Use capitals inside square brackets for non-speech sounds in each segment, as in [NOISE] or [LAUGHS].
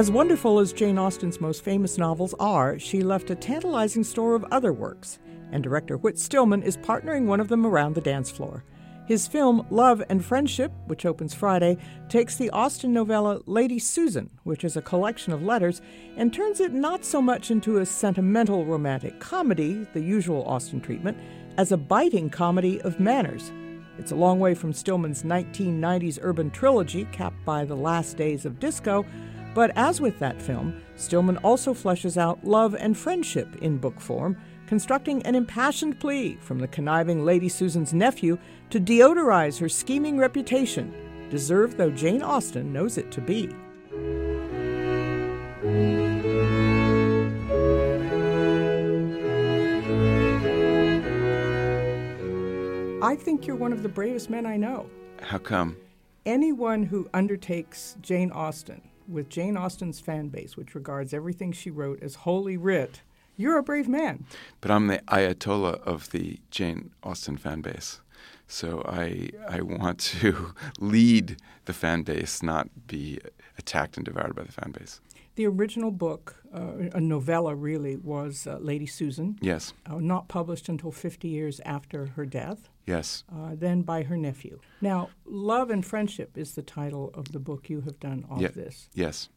As wonderful as Jane Austen's most famous novels are, she left a tantalizing store of other works, and director Whit Stillman is partnering one of them around the dance floor. His film Love and Friendship, which opens Friday, takes the Austen novella Lady Susan, which is a collection of letters, and turns it not so much into a sentimental romantic comedy, the usual Austen treatment, as a biting comedy of manners. It's a long way from Stillman's 1990s urban trilogy, capped by The Last Days of Disco, but as with that film, Stillman also fleshes out love and friendship in book form constructing an impassioned plea from the conniving Lady Susan's nephew to deodorize her scheming reputation, deserved though Jane Austen knows it to be. I think you're one of the bravest men I know. How come? Anyone who undertakes Jane Austen with Jane Austen's fan base, which regards everything she wrote as holy writ, you're a brave man. But I'm the Ayatollah of the Jane Austen fan base. So I I want to [LAUGHS] lead the fan base, not be attacked and devoured by the fan base. The original book, uh, a novella really, was uh, Lady Susan. Yes. Uh, not published until 50 years after her death. Yes. Uh, then by her nephew. Now, Love and Friendship is the title of the book you have done off yeah. this. Yes.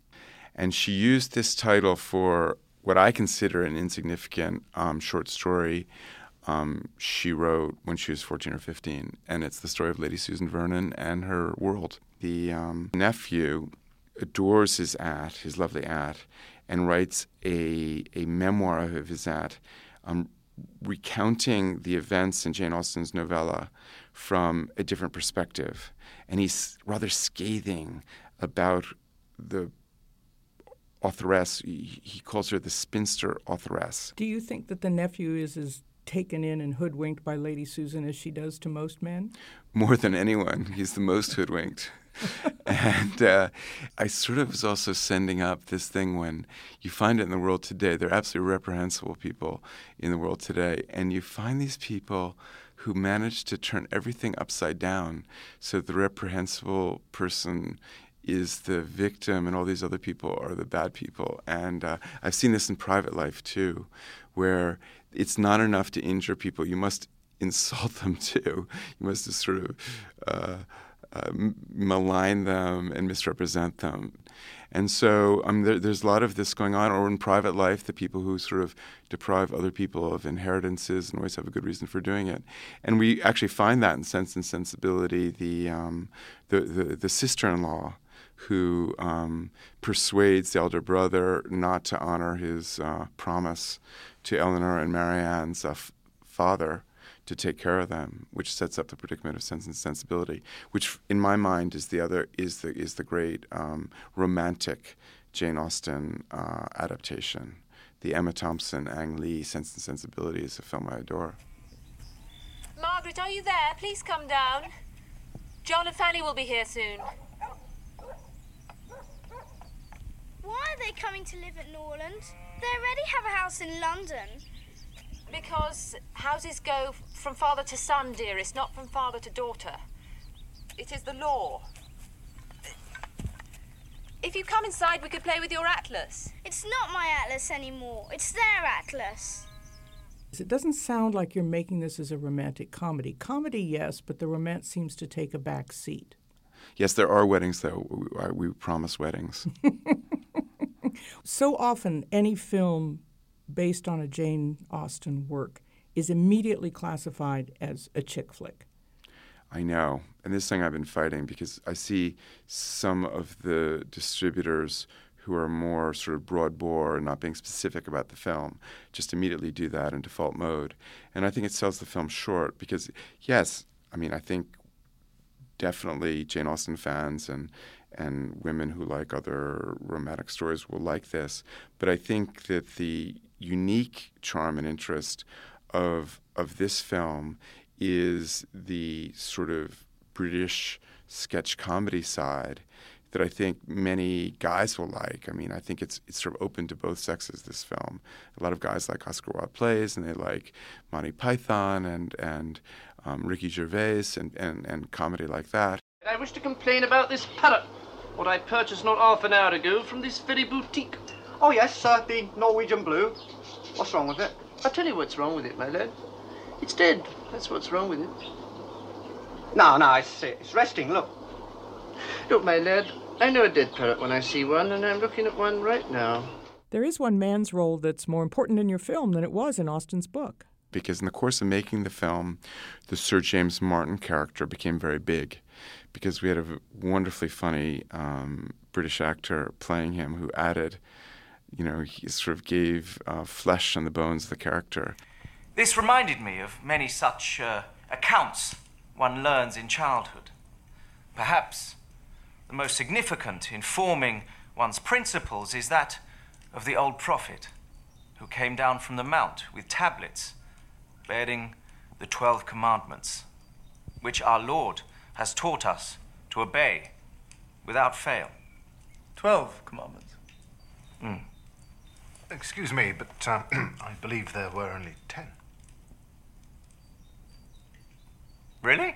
And she used this title for what I consider an insignificant um, short story um, she wrote when she was 14 or 15. And it's the story of Lady Susan Vernon and her world. The um, nephew adores his aunt, his lovely aunt, and writes a, a memoir of his aunt, um, recounting the events in Jane Austen's novella from a different perspective. And he's rather scathing about the authoress. He, calls her the spinster authoress. Do you think that the nephew is as taken in and hoodwinked by Lady Susan as she does to most men? More than anyone. He's the most hoodwinked. [LAUGHS] and uh, I sort of was also sending up this thing when you find it in the world today. There are absolutely reprehensible people in the world today, and you find these people who manage to turn everything upside down so the reprehensible person is the victim and all these other people are the bad people. And uh, I've seen this in private life too, where it's not enough to injure people, you must insult [LAUGHS] them too. You must just sort of uh, uh, malign them and misrepresent them. And so um, there, there's a lot of this going on, or in private life, the people who sort of deprive other people of inheritances and always have a good reason for doing it. And we actually find that in Sense and Sensibility, the, um, the, the, the sister-in-law who um, persuades the elder brother not to honor his uh, promise to Elinor and Marianne's uh, f- father to take care of them, which sets up the predicament of sense and sensibility, which in my mind is the other is the is the great um, romantic Jane Austen uh, adaptation. The Emma Thompson, Ang Lee Sense and Sensibility is a film I adore. Margaret, are you there? Please come down. John and Fanny will be here soon. Why are they coming to live at Norland? They already have a house in London. Because houses go from father to son, dearest, not from father to daughter. It is the law. If you come inside, we could play with your atlas. It's not my atlas anymore. It's their atlas. It doesn't sound like you're making this as a romantic comedy. Comedy, yes, but the romance seems to take a back seat. Yes, there are weddings, though. We, we promise weddings. [LAUGHS] so often, any film based on a Jane Austen work is immediately classified as a chick flick. I know. And this thing I've been fighting because I see some of the distributors who are more sort of broad bore and not being specific about the film just immediately do that in default mode. And I think it sells the film short because, yes, I mean, I think definitely Jane Austen fans and and women who like other romantic stories will like this. But I think that the unique charm and interest of of this film is the sort of British sketch comedy side that I think many guys will like. I mean, I think it's it's sort of open to both sexes. This film, a lot of guys like Oscar Wilde plays, and they like Monty Python and and um, Ricky Gervais and, and and comedy like that. I wish to complain about this parrot. What I purchased not half an hour ago from this very boutique. Oh, yes, uh, the Norwegian Blue. What's wrong with it? I'll tell you what's wrong with it, my lad. It's dead. That's what's wrong with it. No, no, it's, it's resting, look. Look, my lad, I know a dead parrot when I see one, and I'm looking at one right now. There is one man's role that's more important in your film than it was in Austen's book. Because in the course of making the film, the Sir James Martin character became very big. Because we had a wonderfully funny um, British actor playing him who added, you know, he sort of gave uh, flesh and the bones of the character. This reminded me of many such uh, accounts one learns in childhood. Perhaps the most significant in forming one's principles is that of the old prophet who came down from the mount with tablets bearing the Twelve Commandments, which our Lord has taught us to obey without fail. Twelve commandments. Mm. Excuse me, but uh, [CLEARS THROAT] I believe there were only ten. Really?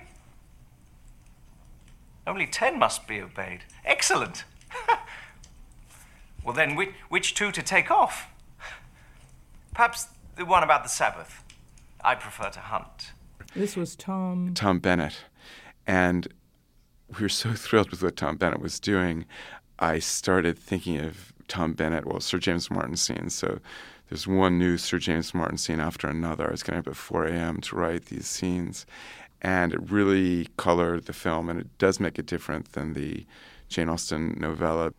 Only ten must be obeyed. Excellent. [LAUGHS] well, then, which, which two to take off? Perhaps the one about the Sabbath. I prefer to hunt. This was Tom. Tom Bennett. And we were so [LAUGHS] thrilled with what Tom Bennett was doing. I started thinking of Tom Bennett, well, Sir James Martin scenes. So there's one new Sir James Martin scene after another. I was getting up at 4 a.m. to write these scenes. And it really colored the film, and it does make it different than the Jane Austen novella.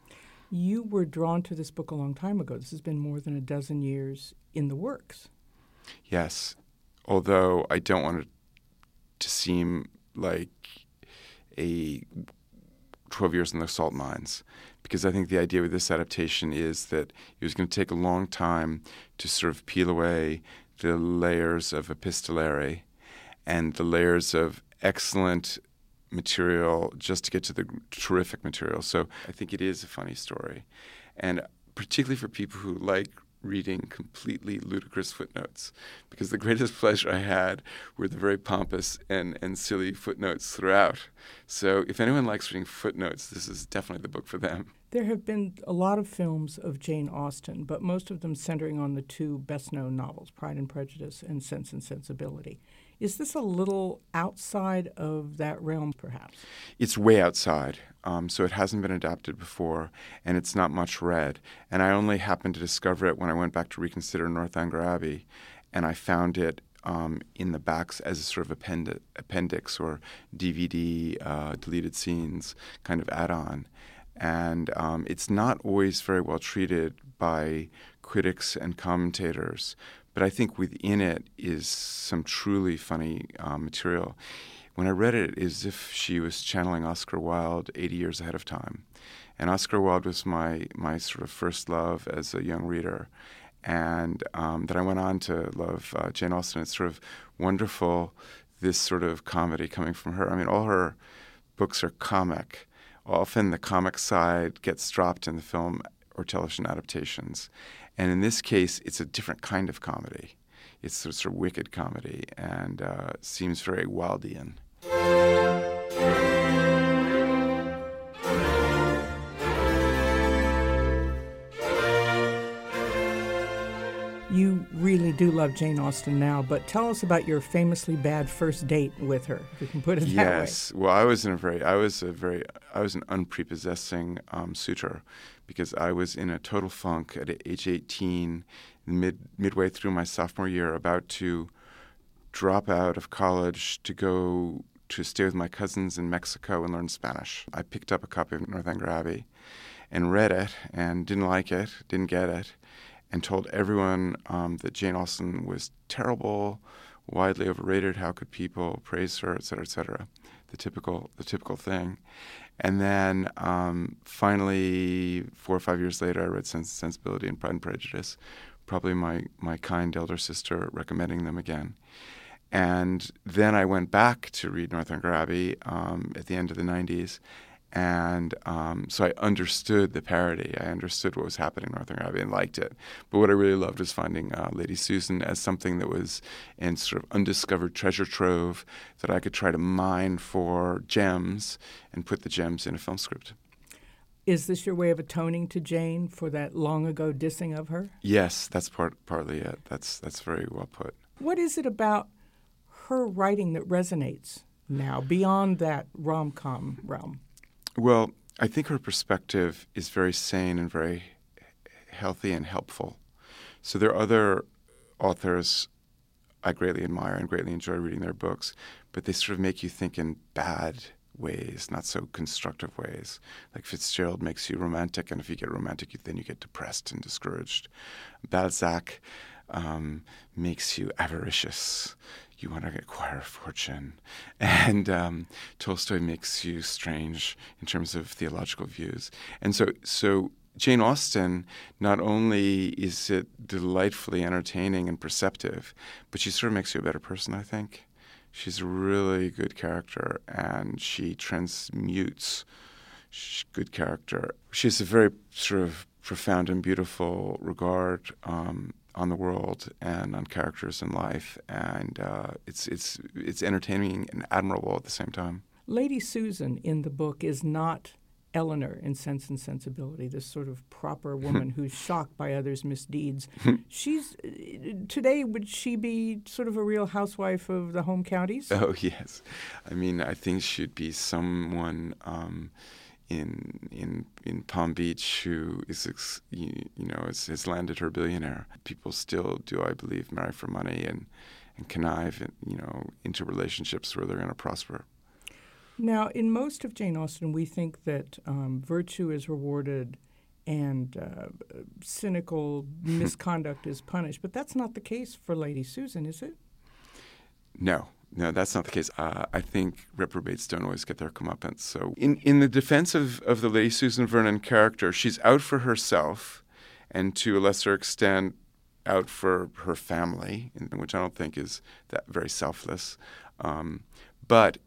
You were drawn to this book a long time ago. This has been more than a dozen years in the works. Yes, although I don't want it to seem like a 12 years in the salt mines because I think the idea with this adaptation is that it was going to take a long time to sort of peel away the layers of epistolary and the layers of excellent material just to get to the terrific material. So I think it is a funny story. And particularly for people who like reading completely ludicrous footnotes because the greatest pleasure I had were the very pompous and, and silly footnotes throughout. So if anyone likes reading footnotes, this is definitely the book for them. There have been a lot of films of Jane Austen, but most of them centering on the two best known novels, Pride and Prejudice and Sense and Sensibility. Is this a little outside of that realm, perhaps? It's way outside. Um, so it hasn't been adapted before, and it's not much read. And I only happened to discover it when I went back to reconsider Northanger Abbey, and I found it um, in the backs as a sort of append- appendix or DVD uh, deleted scenes kind of add-on. And um, it's not always very well treated by critics and commentators but I think within it is some truly funny uh, material. When I read it, it is as if she was channeling Oscar Wilde 80 years ahead of time. And Oscar Wilde was my, my sort of first love as a young reader. And um, that I went on to love uh, Jane Austen. It's sort of wonderful, this sort of comedy coming from her. I mean, all her books are comic. Often the comic side gets dropped in the film or television adaptations. And in this case, it's a different kind of comedy. It's sort of wicked comedy and uh, seems very Wildean. Do love Jane Austen now, but tell us about your famously bad first date with her, if you can put it that yes. way. Yes. Well, I was in a very, I was a very, I was an unprepossessing um, suitor because I was in a total funk at age 18, mid midway through my sophomore year, about to drop out of college to go to stay with my cousins in Mexico and learn Spanish. I picked up a copy of Northanger Abbey and read it and didn't like it, didn't get it, and told everyone um, that Jane Austen was terrible, widely overrated. How could people praise her, et cetera, et cetera? The typical, the typical thing. And then um, finally, four or five years later, I read Sense and Sensibility and Pride and Prejudice, probably my, my kind elder sister recommending them again. And then I went back to read Northanger Abbey um, at the end of the 90s and um, so I understood the parody. I understood what was happening in Northanger Abbey and liked it. But what I really loved was finding uh, Lady Susan as something that was in sort of undiscovered treasure trove that I could try to mine for gems and put the gems in a film script. Is this your way of atoning to Jane for that long ago dissing of her? Yes, that's part partly it. That's that's very well put. What is it about her writing that resonates now beyond that rom com realm? Well, I think her perspective is very sane and very healthy and helpful. So there are other authors I greatly admire and greatly enjoy reading their books, but they sort of make you think in bad ways, not so constructive ways. Like Fitzgerald makes you romantic, and if you get romantic, then you get depressed and discouraged. Balzac um, makes you avaricious. You want to acquire a fortune. [LAUGHS] And um, Tolstoy makes you strange in terms of theological views. And so, so Jane Austen, not only is it delightfully entertaining and perceptive, but she sort of makes you a better person, I think. She's a really good character and she transmutes good character. She has a very sort of profound and beautiful regard um, on the world and on characters in life, and uh, it's it's it's entertaining and admirable at the same time. Lady Susan in the book is not Elinor in Sense and Sensibility, this sort of proper [LAUGHS] woman who's shocked by others' misdeeds. [LAUGHS] She's today would she be sort of a real housewife of the home counties? Oh [LAUGHS] yes, I mean I think she'd be someone. Um, in in in Palm Beach who is you, you know has, has landed her billionaire. People still do, I believe, marry for money and and connive, you know, into relationships where they're going to prosper. Now, in most of Jane Austen, we think that um, virtue is rewarded and uh, cynical [LAUGHS] misconduct is punished, but that's not the case for Lady Susan, is it? No, no, that's not the case. Uh, I think reprobates don't always get their comeuppance. So, in, in the defense of, of the Lady Susan Vernon character, she's out for herself and to a lesser extent out for her family, which I don't think is that very selfless. Um, but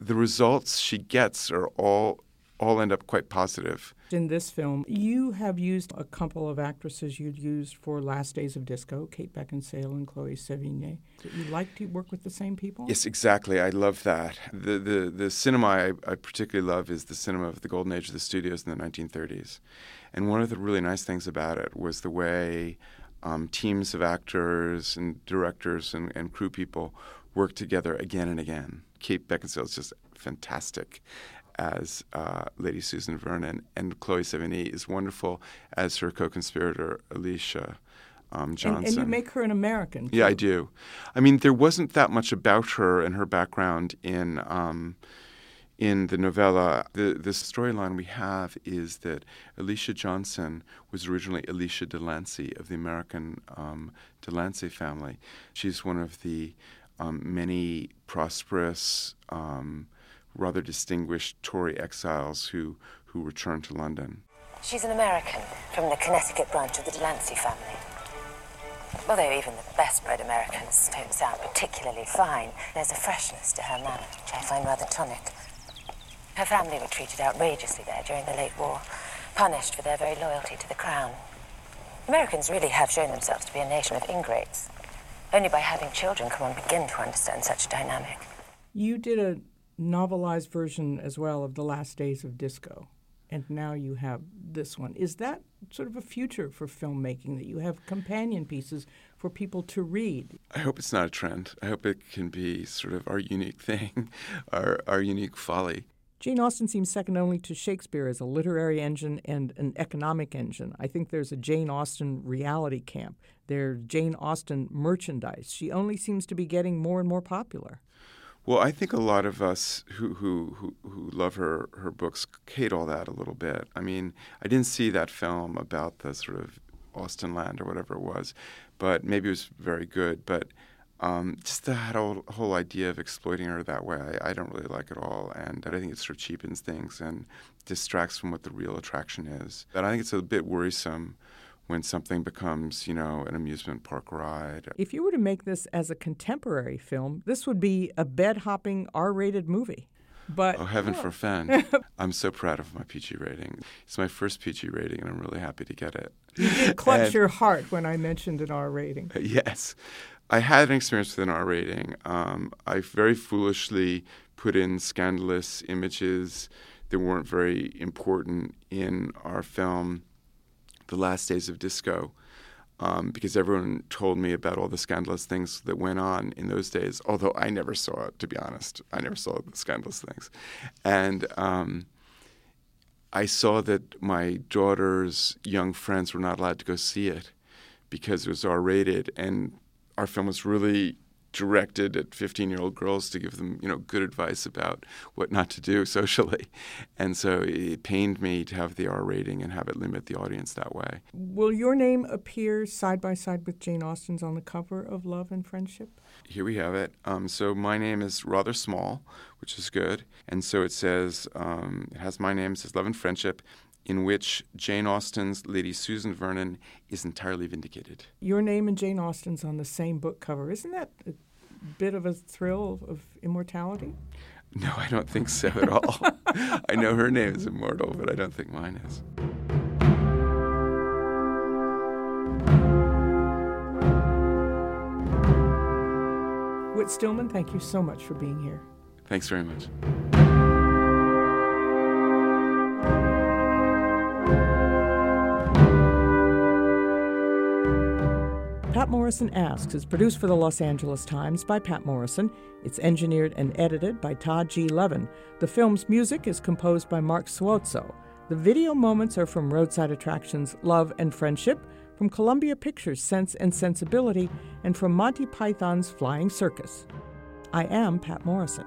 the results she gets are all all end up quite positive. In this film, you have used a couple of actresses you'd used for Last Days of Disco, Kate Beckinsale and Chloe Sevigny. You like to work with the same people? Yes, exactly. I love that. The the, the cinema I, I particularly love is the cinema of the golden age of the studios in the 1930s. And one of the really nice things about it was the way um, teams of actors and directors and, and crew people worked together again and again. Kate Beckinsale is just fantastic as uh, Lady Susan Vernon, and Chloe Sevigny is wonderful as her co-conspirator Alicia um, Johnson. And, and, you make her an American. Too. Yeah, I do. I mean, there wasn't that much about her and her background in um, in the novella. The the storyline we have is that Alicia Johnson was originally Alicia Delancey of the American um, Delancey family. She's one of the um, many prosperous, um, rather distinguished Tory exiles who, who returned to London. She's an American from the Connecticut branch of the Delancey family. Although even the best bred Americans don't sound particularly fine, there's a freshness to her manner which I find rather tonic. Her family were treated outrageously there during the late war, punished for their very loyalty to the crown. Americans really have shown themselves to be a nation of ingrates. Only by having children can one begin to understand such a dynamic. You did a novelized version as well of The Last Days of Disco, and now you have this one. Is that sort of a future for filmmaking that you have companion pieces for people to read? I hope it's not a trend. I hope it can be sort of our unique thing, [LAUGHS] our, our unique folly. Jane Austen seems second only to Shakespeare as a literary engine and an economic engine. I think there's a Jane Austen reality camp. There's Jane Austen merchandise. She only seems to be getting more and more popular. Well, I think a lot of us who, who, who, who love her, her books hate all that a little bit. I mean, I didn't see that film about the sort of Austenland or whatever it was, but maybe it was very good. But um, just that whole, whole idea of exploiting her that way, I, I, don't really like at all. And I think it sort of cheapens things and distracts from what the real attraction is. And I think it's a bit worrisome when something becomes, you know, an amusement park ride. If you were to make this as a contemporary film, this would be a bed hopping R rated movie. But oh, heaven [LAUGHS] oh. forfend! [LAUGHS] I'm so proud of my PG rating. It's my first PG rating, and I'm really happy to get it. You did clutch and, your heart when I mentioned an R rating. Yes, I had an experience with an R rating. Um, I very foolishly put in scandalous images that weren't very important in our film, The Last Days of Disco. Um, because everyone told me about all the scandalous things that went on in those days, although I never saw it, to be honest. I never saw the scandalous things. And um, I saw that my daughter's young friends were not allowed to go see it because it was R rated, and our film was really directed at 15 year old girls to give them you know good advice about what not to do [LAUGHS] socially. And so it pained me to have the r rating and have it limit the audience that way. Will your name appear side by side with jane austen's on the cover of love and friendship? Here we have it. Um, so my name is rather small which is good. And so it says um, it has my name it says love and friendship in which Jane Austen's Lady Susan Vernon is entirely vindicated. Your name and Jane Austen's on the same book cover. Isn't that a bit of a thrill of immortality? No, I don't think so at all. [LAUGHS] I know her name is immortal, but I don't think mine is. Whit Stillman, thank you so much for being here. Thanks very much. Patt Morrison Asks is produced for the Los Angeles Times by Patt Morrison. It's engineered and edited by Todd G. Levin. The film's music is composed by Mark Suozzo. The video moments are from Roadside Attractions Love and Friendship, from Columbia Pictures Sense and Sensibility, and from Monty Python's Flying Circus. I am Patt Morrison.